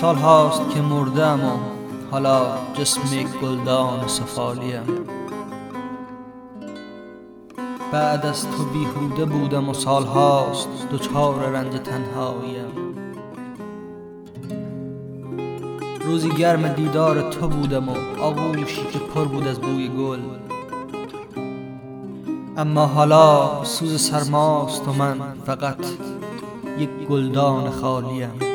سال هاست که مردم و حالا جسم گلدان سفالیم. بعد از تو بیهوده بودم و سال هاست دوچار رنج تنهاییم. روزی گرم دیدار تو بودم و آغوشی که پر بود از بوی گل. اما حالا سوز سرماست و من فقط یک گلدان خالیم.